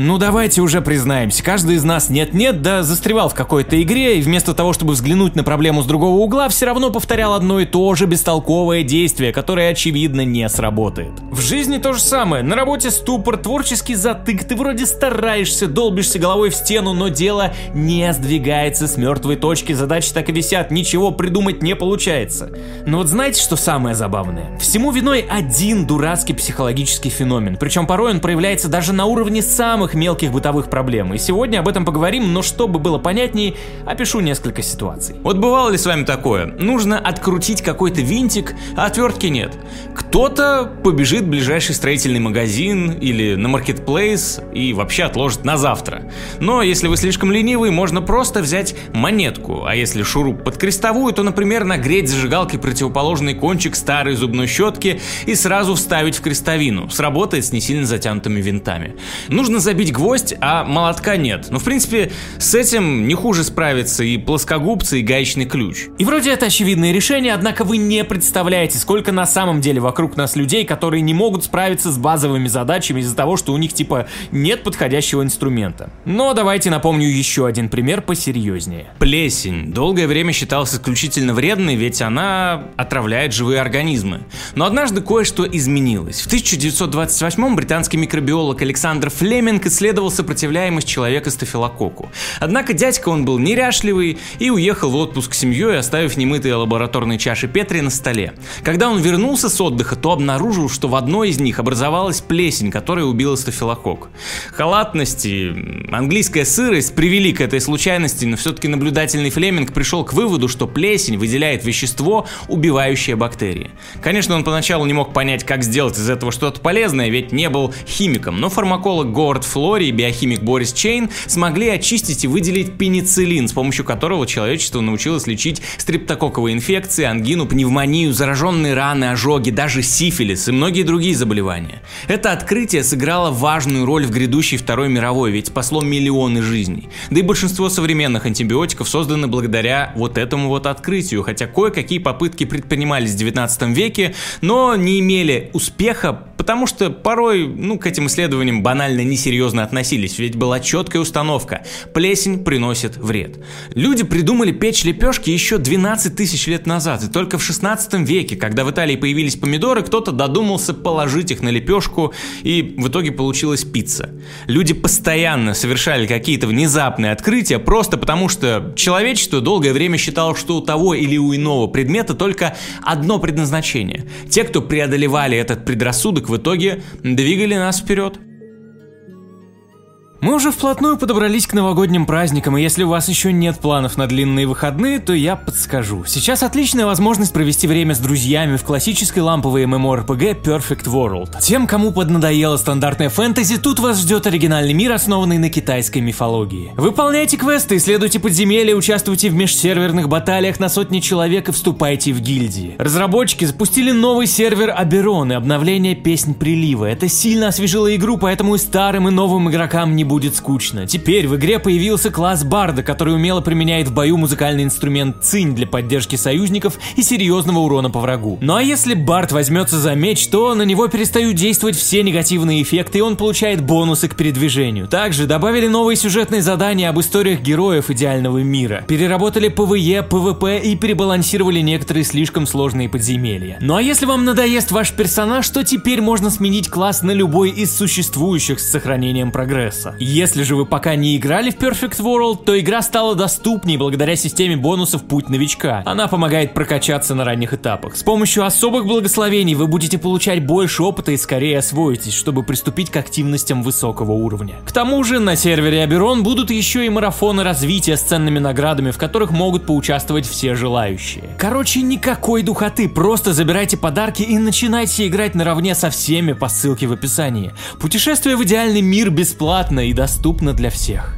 Ну давайте уже признаемся, каждый из нас нет-нет, да застревал в какой-то игре и вместо того, чтобы взглянуть на проблему с другого угла, все равно повторял одно и то же бестолковое действие, которое очевидно не сработает. В жизни то же самое, на работе ступор, творческий затык, ты вроде стараешься, долбишься головой в стену, но дело не сдвигается с мертвой точки, задачи так и висят, ничего придумать не получается. Но вот знаете, что самое забавное? Всему виной один дурацкий психологический феномен, причем порой он проявляется даже на уровне самых самых мелких бытовых проблем. И сегодня об этом поговорим, но чтобы было понятнее, опишу несколько ситуаций. Вот бывало ли с вами такое? Нужно открутить какой-то винтик, а отвертки нет. Кто-то побежит в ближайший строительный магазин или на маркетплейс и вообще отложит на завтра. Но если вы слишком ленивый, можно просто взять монетку, а если шуруп под крестовую, то, например, нагреть зажигалкой противоположный кончик старой зубной щетки и сразу вставить в крестовину. Сработает с не сильно затянутыми винтами. Нужно забить забить гвоздь, а молотка нет. Ну, в принципе, с этим не хуже справиться и плоскогубцы, и гаечный ключ. И вроде это очевидное решение, однако вы не представляете, сколько на самом деле вокруг нас людей, которые не могут справиться с базовыми задачами из-за того, что у них типа нет подходящего инструмента. Но давайте напомню еще один пример посерьезнее. Плесень. Долгое время считалась исключительно вредной, ведь она отравляет живые организмы. Но однажды кое-что изменилось. В 1928 британский микробиолог Александр Флеминг исследовал сопротивляемость человека стафилококку. Однако дядька он был неряшливый и уехал в отпуск с семьей, оставив немытые лабораторные чаши Петри на столе. Когда он вернулся с отдыха, то обнаружил, что в одной из них образовалась плесень, которая убила стафилококк. Халатность и английская сырость привели к этой случайности, но все-таки наблюдательный Флеминг пришел к выводу, что плесень выделяет вещество, убивающее бактерии. Конечно, он поначалу не мог понять, как сделать из этого что-то полезное, ведь не был химиком, но фармаколог Говард Флори и биохимик Борис Чейн смогли очистить и выделить пенициллин, с помощью которого человечество научилось лечить стрептококковые инфекции, ангину, пневмонию, зараженные раны, ожоги, даже сифилис и многие другие заболевания. Это открытие сыграло важную роль в грядущей Второй мировой, ведь спасло миллионы жизней. Да и большинство современных антибиотиков созданы благодаря вот этому вот открытию, хотя кое-какие попытки предпринимались в 19 веке, но не имели успеха, потому что порой, ну, к этим исследованиям банально несерьезно серьезно относились, ведь была четкая установка – плесень приносит вред. Люди придумали печь лепешки еще 12 тысяч лет назад, и только в 16 веке, когда в Италии появились помидоры, кто-то додумался положить их на лепешку, и в итоге получилась пицца. Люди постоянно совершали какие-то внезапные открытия, просто потому что человечество долгое время считало, что у того или у иного предмета только одно предназначение. Те, кто преодолевали этот предрассудок, в итоге двигали нас вперед. Мы уже вплотную подобрались к новогодним праздникам, и если у вас еще нет планов на длинные выходные, то я подскажу. Сейчас отличная возможность провести время с друзьями в классической ламповой MMORPG Perfect World. Тем, кому поднадоело стандартная фэнтези, тут вас ждет оригинальный мир, основанный на китайской мифологии. Выполняйте квесты, исследуйте подземелья, участвуйте в межсерверных баталиях на сотни человек и вступайте в гильдии. Разработчики запустили новый сервер Аберон и обновление Песнь Прилива. Это сильно освежило игру, поэтому и старым, и новым игрокам не будет скучно. Теперь в игре появился класс Барда, который умело применяет в бою музыкальный инструмент цинь для поддержки союзников и серьезного урона по врагу. Ну а если Бард возьмется за меч, то на него перестают действовать все негативные эффекты, и он получает бонусы к передвижению. Также добавили новые сюжетные задания об историях героев идеального мира, переработали PvE, PvP и перебалансировали некоторые слишком сложные подземелья. Ну а если вам надоест ваш персонаж, то теперь можно сменить класс на любой из существующих с сохранением прогресса. Если же вы пока не играли в Perfect World, то игра стала доступнее благодаря системе бонусов «Путь новичка». Она помогает прокачаться на ранних этапах. С помощью особых благословений вы будете получать больше опыта и скорее освоитесь, чтобы приступить к активностям высокого уровня. К тому же на сервере Аберон будут еще и марафоны развития с ценными наградами, в которых могут поучаствовать все желающие. Короче, никакой духоты, просто забирайте подарки и начинайте играть наравне со всеми по ссылке в описании. Путешествие в идеальный мир бесплатно и доступна для всех.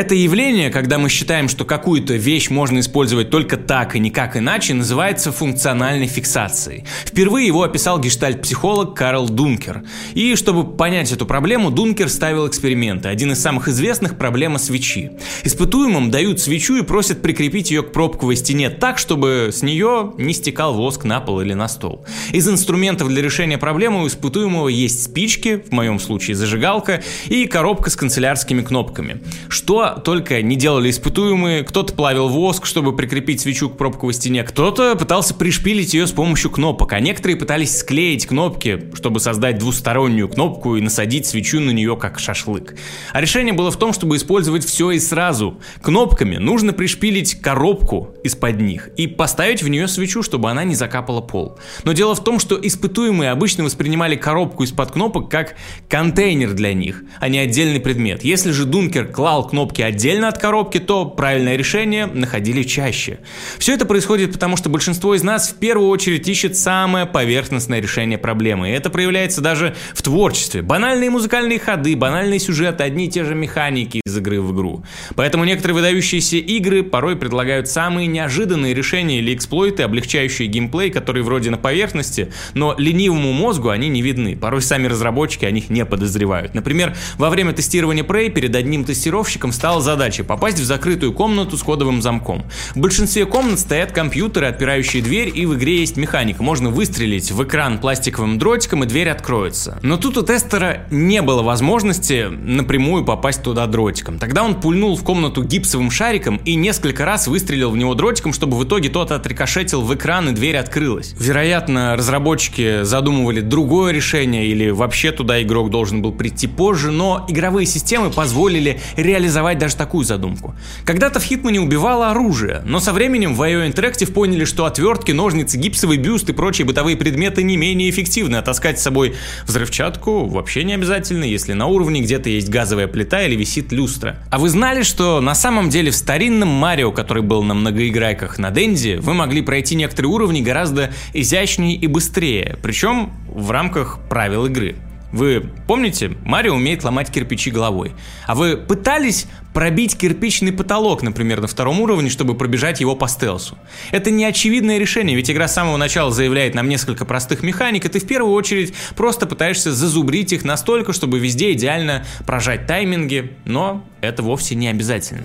Это явление, когда мы считаем, что какую-то вещь можно использовать только так и никак иначе, называется функциональной фиксацией. Впервые его описал гештальт-психолог Карл Дункер. И чтобы понять эту проблему, Дункер ставил эксперименты. Один из самых известных – проблема свечи. Испытуемым дают свечу и просят прикрепить ее к пробковой стене так, чтобы с нее не стекал воск на пол или на стол. Из инструментов для решения проблемы у испытуемого есть спички, в моем случае зажигалка, и коробка с канцелярскими кнопками. Что только не делали испытуемые, кто-то плавил воск, чтобы прикрепить свечу к пробковой стене, кто-то пытался пришпилить ее с помощью кнопок, а некоторые пытались склеить кнопки, чтобы создать двустороннюю кнопку и насадить свечу на нее как шашлык. А решение было в том, чтобы использовать все и сразу. Кнопками нужно пришпилить коробку из-под них и поставить в нее свечу, чтобы она не закапала пол. Но дело в том, что испытуемые обычно воспринимали коробку из-под кнопок как контейнер для них, а не отдельный предмет. Если же Дункер клал кнопку кнопки отдельно от коробки, то правильное решение находили чаще. Все это происходит потому, что большинство из нас в первую очередь ищет самое поверхностное решение проблемы. И это проявляется даже в творчестве. Банальные музыкальные ходы, банальные сюжеты, одни и те же механики из игры в игру. Поэтому некоторые выдающиеся игры порой предлагают самые неожиданные решения или эксплойты, облегчающие геймплей, которые вроде на поверхности, но ленивому мозгу они не видны. Порой сами разработчики о них не подозревают. Например, во время тестирования Prey перед одним тестировщиком стала задача попасть в закрытую комнату с кодовым замком. В большинстве комнат стоят компьютеры, отпирающие дверь, и в игре есть механика. Можно выстрелить в экран пластиковым дротиком, и дверь откроется. Но тут у тестера не было возможности напрямую попасть туда дротиком. Тогда он пульнул в комнату гипсовым шариком и несколько раз выстрелил в него дротиком, чтобы в итоге тот отрикошетил в экран и дверь открылась. Вероятно, разработчики задумывали другое решение или вообще туда игрок должен был прийти позже, но игровые системы позволили реализовать реализовать даже такую задумку. Когда-то в Хитмане убивало оружие, но со временем в IO Interactive поняли, что отвертки, ножницы, гипсовый бюст и прочие бытовые предметы не менее эффективны, а таскать с собой взрывчатку вообще не обязательно, если на уровне где-то есть газовая плита или висит люстра. А вы знали, что на самом деле в старинном Марио, который был на многоиграйках на Денди, вы могли пройти некоторые уровни гораздо изящнее и быстрее, причем в рамках правил игры. Вы помните, Марио умеет ломать кирпичи головой. А вы пытались пробить кирпичный потолок, например, на втором уровне, чтобы пробежать его по стелсу? Это не очевидное решение, ведь игра с самого начала заявляет нам несколько простых механик, и ты в первую очередь просто пытаешься зазубрить их настолько, чтобы везде идеально прожать тайминги, но это вовсе не обязательно.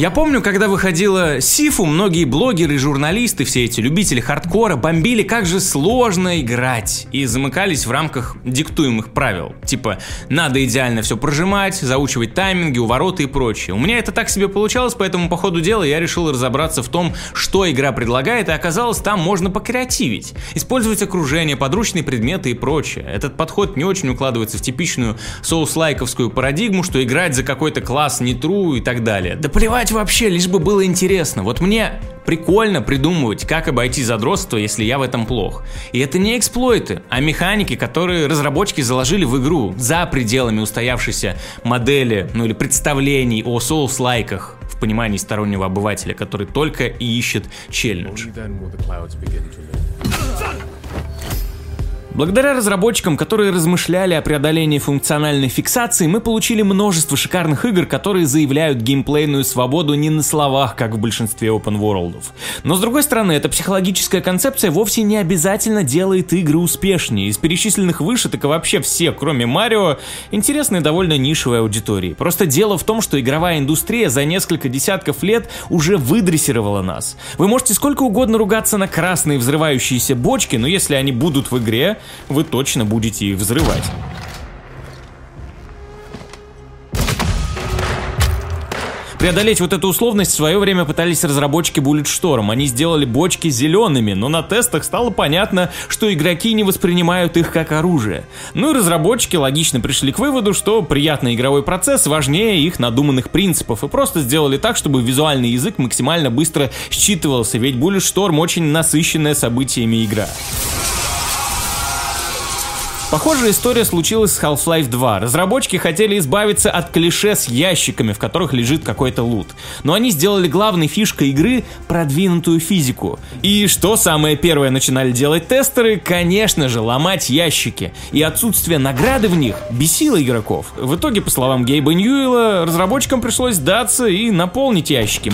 Я помню, когда выходила Сифу, многие блогеры, журналисты, все эти любители хардкора бомбили, как же сложно играть, и замыкались в рамках диктуемых правил. Типа, надо идеально все прожимать, заучивать тайминги, увороты и прочее. У меня это так себе получалось, поэтому по ходу дела я решил разобраться в том, что игра предлагает, и оказалось, там можно покреативить. Использовать окружение, подручные предметы и прочее. Этот подход не очень укладывается в типичную соус-лайковскую парадигму, что играть за какой-то класс не true и так далее. Да плевать Играть вообще, лишь бы было интересно. Вот мне прикольно придумывать, как обойти задротство, если я в этом плох. И это не эксплойты, а механики, которые разработчики заложили в игру за пределами устоявшейся модели, ну или представлений о соус-лайках в понимании стороннего обывателя, который только и ищет челлендж. Благодаря разработчикам, которые размышляли о преодолении функциональной фиксации, мы получили множество шикарных игр, которые заявляют геймплейную свободу не на словах, как в большинстве open world. Но с другой стороны, эта психологическая концепция вовсе не обязательно делает игры успешнее. Из перечисленных выше, так и вообще все, кроме Марио, интересные довольно нишевой аудитории. Просто дело в том, что игровая индустрия за несколько десятков лет уже выдрессировала нас. Вы можете сколько угодно ругаться на красные взрывающиеся бочки, но если они будут в игре, вы точно будете их взрывать. Преодолеть вот эту условность в свое время пытались разработчики Bulletstorm. Они сделали бочки зелеными, но на тестах стало понятно, что игроки не воспринимают их как оружие. Ну и разработчики логично пришли к выводу, что приятный игровой процесс важнее их надуманных принципов, и просто сделали так, чтобы визуальный язык максимально быстро считывался, ведь Bulletstorm очень насыщенная событиями игра. Похожая история случилась с Half-Life 2. Разработчики хотели избавиться от клише с ящиками, в которых лежит какой-то лут. Но они сделали главной фишкой игры продвинутую физику. И что самое первое начинали делать тестеры? Конечно же, ломать ящики. И отсутствие награды в них бесило игроков. В итоге, по словам Гейба Ньюэлла, разработчикам пришлось сдаться и наполнить ящики.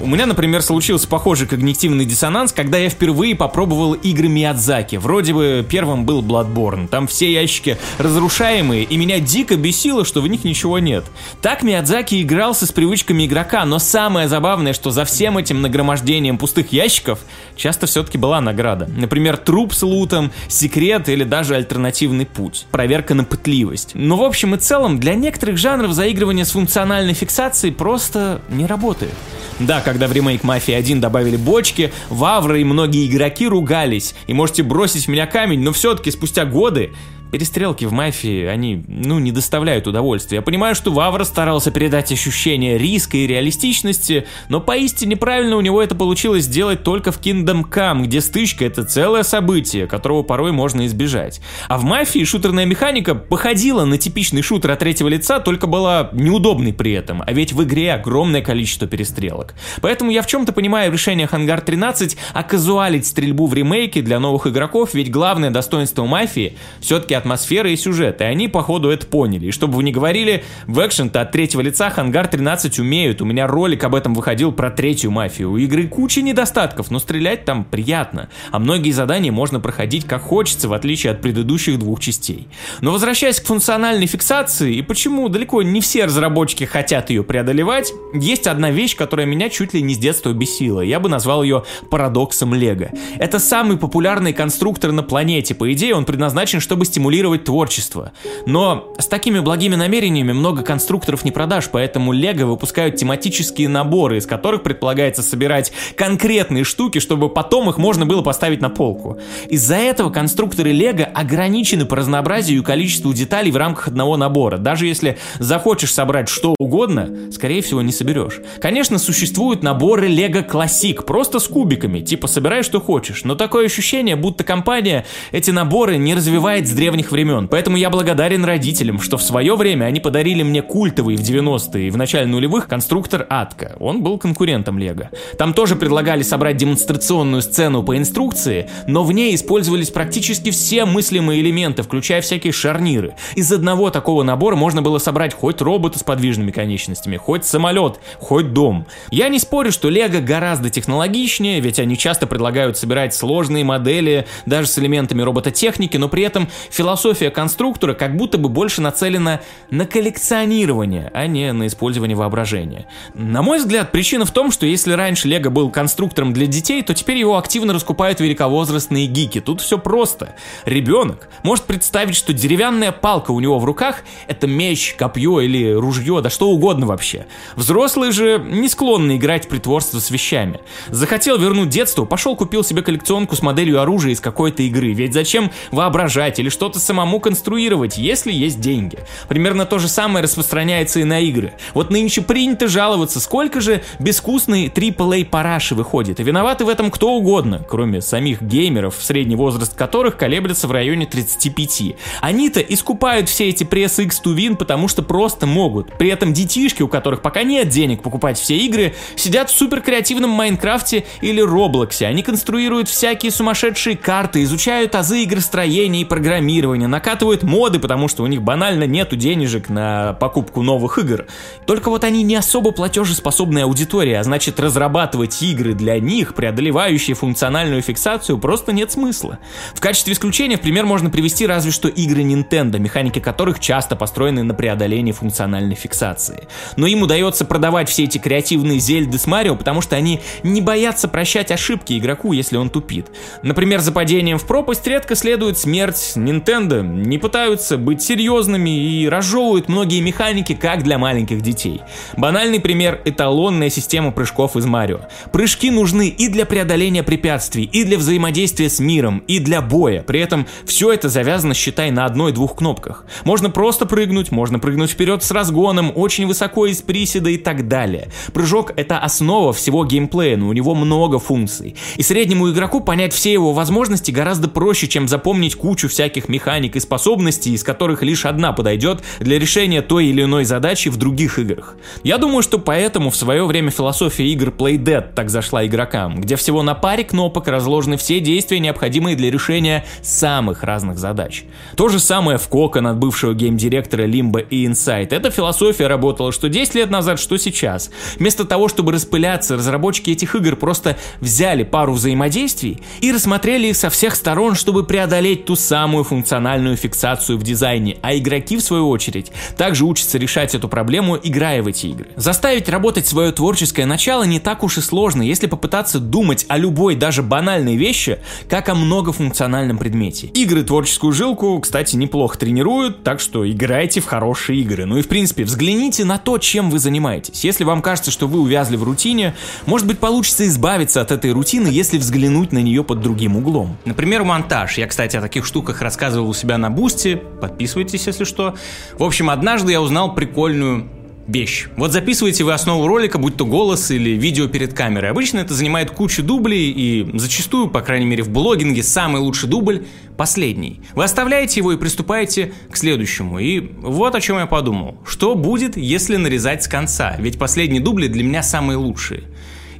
У меня, например, случился похожий когнитивный диссонанс, когда я впервые попробовал игры Миядзаки. Вроде бы первым был Bloodborne. Там все ящики разрушаемые, и меня дико бесило, что в них ничего нет. Так Миядзаки игрался с привычками игрока, но самое забавное, что за всем этим нагромождением пустых ящиков часто все-таки была награда. Например, труп с лутом, секрет или даже альтернативный путь. Проверка на пытливость. Но в общем и целом, для некоторых жанров заигрывание с функциональной фиксацией просто не работает. Да, когда в ремейк Мафии 1 добавили бочки, Вавры и многие игроки ругались. И можете бросить в меня камень, но все-таки спустя годы Перестрелки в мафии, они, ну, не доставляют удовольствия. Я понимаю, что Вавра старался передать ощущение риска и реалистичности, но поистине правильно у него это получилось сделать только в Kingdom Come, где стычка — это целое событие, которого порой можно избежать. А в мафии шутерная механика походила на типичный шутер от третьего лица, только была неудобной при этом, а ведь в игре огромное количество перестрелок. Поэтому я в чем-то понимаю решение Хангар 13 оказуалить стрельбу в ремейке для новых игроков, ведь главное достоинство мафии все-таки атмосфера и сюжет, и они, походу, это поняли. И чтобы вы не говорили, в экшен-то от третьего лица Хангар 13 умеют. У меня ролик об этом выходил про третью мафию. У игры куча недостатков, но стрелять там приятно. А многие задания можно проходить как хочется, в отличие от предыдущих двух частей. Но возвращаясь к функциональной фиксации, и почему далеко не все разработчики хотят ее преодолевать, есть одна вещь, которая меня чуть ли не с детства бесила. Я бы назвал ее парадоксом Лего. Это самый популярный конструктор на планете. По идее, он предназначен, чтобы стимулировать стимулировать творчество. Но с такими благими намерениями много конструкторов не продашь, поэтому Лего выпускают тематические наборы, из которых предполагается собирать конкретные штуки, чтобы потом их можно было поставить на полку. Из-за этого конструкторы Лего ограничены по разнообразию и количеству деталей в рамках одного набора. Даже если захочешь собрать что угодно, скорее всего не соберешь. Конечно, существуют наборы Лего Classic, просто с кубиками, типа собирай что хочешь, но такое ощущение, будто компания эти наборы не развивает с древних древних времен. Поэтому я благодарен родителям, что в свое время они подарили мне культовый в 90-е и в начале нулевых конструктор Атка. Он был конкурентом Лего. Там тоже предлагали собрать демонстрационную сцену по инструкции, но в ней использовались практически все мыслимые элементы, включая всякие шарниры. Из одного такого набора можно было собрать хоть робота с подвижными конечностями, хоть самолет, хоть дом. Я не спорю, что Лего гораздо технологичнее, ведь они часто предлагают собирать сложные модели, даже с элементами робототехники, но при этом философия философия конструктора как будто бы больше нацелена на коллекционирование, а не на использование воображения. На мой взгляд, причина в том, что если раньше Лего был конструктором для детей, то теперь его активно раскупают великовозрастные гики. Тут все просто. Ребенок может представить, что деревянная палка у него в руках — это меч, копье или ружье, да что угодно вообще. Взрослые же не склонны играть в притворство с вещами. Захотел вернуть детство, пошел купил себе коллекционку с моделью оружия из какой-то игры. Ведь зачем воображать или что-то самому конструировать, если есть деньги. Примерно то же самое распространяется и на игры. Вот нынче принято жаловаться, сколько же безвкусной AAA параши выходит. И виноваты в этом кто угодно, кроме самих геймеров, средний возраст которых колеблется в районе 35. Они-то искупают все эти пресс X to Win, потому что просто могут. При этом детишки, у которых пока нет денег покупать все игры, сидят в супер креативном Майнкрафте или Роблоксе. Они конструируют всякие сумасшедшие карты, изучают азы игростроения и программирования, программирования, накатывают моды, потому что у них банально нету денежек на покупку новых игр. Только вот они не особо платежеспособная аудитория, а значит разрабатывать игры для них, преодолевающие функциональную фиксацию, просто нет смысла. В качестве исключения в пример можно привести разве что игры Nintendo, механики которых часто построены на преодолении функциональной фиксации. Но им удается продавать все эти креативные Зельды с Марио, потому что они не боятся прощать ошибки игроку, если он тупит. Например, за падением в пропасть редко следует смерть Nintendo Nintendo не пытаются быть серьезными и разжевывают многие механики, как для маленьких детей. Банальный пример – эталонная система прыжков из Марио. Прыжки нужны и для преодоления препятствий, и для взаимодействия с миром, и для боя. При этом все это завязано, считай, на одной-двух кнопках. Можно просто прыгнуть, можно прыгнуть вперед с разгоном, очень высоко из приседа и так далее. Прыжок — это основа всего геймплея, но у него много функций. И среднему игроку понять все его возможности гораздо проще, чем запомнить кучу всяких механик и способностей, из которых лишь одна подойдет для решения той или иной задачи в других играх. Я думаю, что поэтому в свое время философия игр Play Dead так зашла игрокам, где всего на паре кнопок разложены все действия, необходимые для решения самых разных задач. То же самое в Кока от бывшего геймдиректора Limbo и Inside. Эта философия работала что 10 лет назад, что сейчас. Вместо того, чтобы распыляться, разработчики этих игр просто взяли пару взаимодействий и рассмотрели их со всех сторон, чтобы преодолеть ту самую функциональную фиксацию в дизайне, а игроки, в свою очередь, также учатся решать эту проблему, играя в эти игры. Заставить работать свое творческое начало не так уж и сложно, если попытаться думать о любой, даже банальной вещи, как о многофункциональном предмете. Игры творческую жилку, кстати, неплохо тренируют, так что играйте в хорошие игры. Ну и в принципе, взгляните на то, чем вы занимаетесь. Если вам кажется, что вы увязли в рутине, может быть получится избавиться от этой рутины, если взглянуть на нее под другим углом. Например, монтаж. Я, кстати, о таких штуках рассказывал у себя на Boosty. Подписывайтесь, если что. В общем, однажды я узнал прикольную вещь. Вот записываете вы основу ролика, будь то голос или видео перед камерой. Обычно это занимает кучу дублей, и зачастую, по крайней мере в блогинге, самый лучший дубль – последний. Вы оставляете его и приступаете к следующему. И вот о чем я подумал. Что будет, если нарезать с конца? Ведь последние дубли для меня самые лучшие.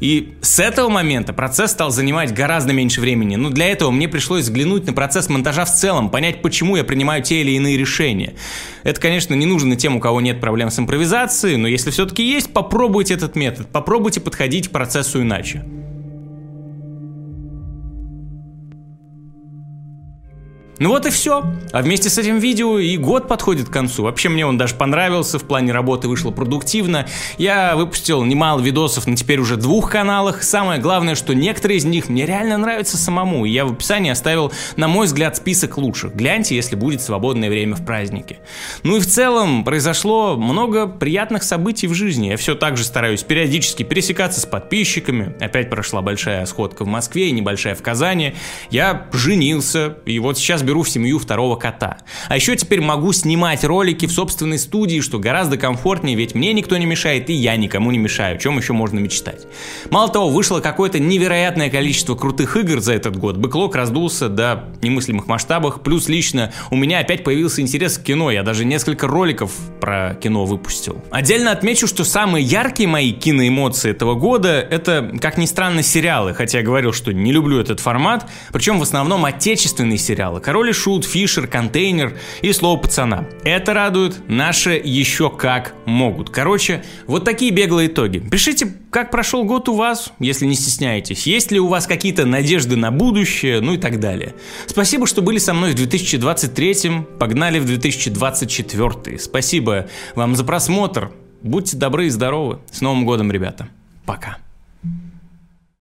И с этого момента процесс стал занимать гораздо меньше времени. Но для этого мне пришлось взглянуть на процесс монтажа в целом, понять, почему я принимаю те или иные решения. Это, конечно, не нужно тем, у кого нет проблем с импровизацией, но если все-таки есть, попробуйте этот метод, попробуйте подходить к процессу иначе. Ну вот и все. А вместе с этим видео и год подходит к концу. Вообще мне он даже понравился, в плане работы вышло продуктивно. Я выпустил немало видосов на теперь уже двух каналах. Самое главное, что некоторые из них мне реально нравятся самому. И я в описании оставил, на мой взгляд, список лучших. Гляньте, если будет свободное время в празднике. Ну и в целом произошло много приятных событий в жизни. Я все так же стараюсь периодически пересекаться с подписчиками. Опять прошла большая сходка в Москве и небольшая в Казани. Я женился, и вот сейчас беру в семью второго кота. А еще теперь могу снимать ролики в собственной студии, что гораздо комфортнее, ведь мне никто не мешает и я никому не мешаю, о чем еще можно мечтать. Мало того, вышло какое-то невероятное количество крутых игр за этот год, бэклог раздулся до немыслимых масштабов, плюс лично у меня опять появился интерес к кино, я даже несколько роликов про кино выпустил. Отдельно отмечу, что самые яркие мои киноэмоции этого года это, как ни странно, сериалы, хотя я говорил, что не люблю этот формат, причем в основном отечественные сериалы. Короче, Король и Шут, Фишер, Контейнер и Слово пацана. Это радует, наши еще как могут. Короче, вот такие беглые итоги. Пишите, как прошел год у вас, если не стесняетесь. Есть ли у вас какие-то надежды на будущее, ну и так далее. Спасибо, что были со мной в 2023, погнали в 2024. Спасибо вам за просмотр. Будьте добры и здоровы. С Новым годом, ребята. Пока.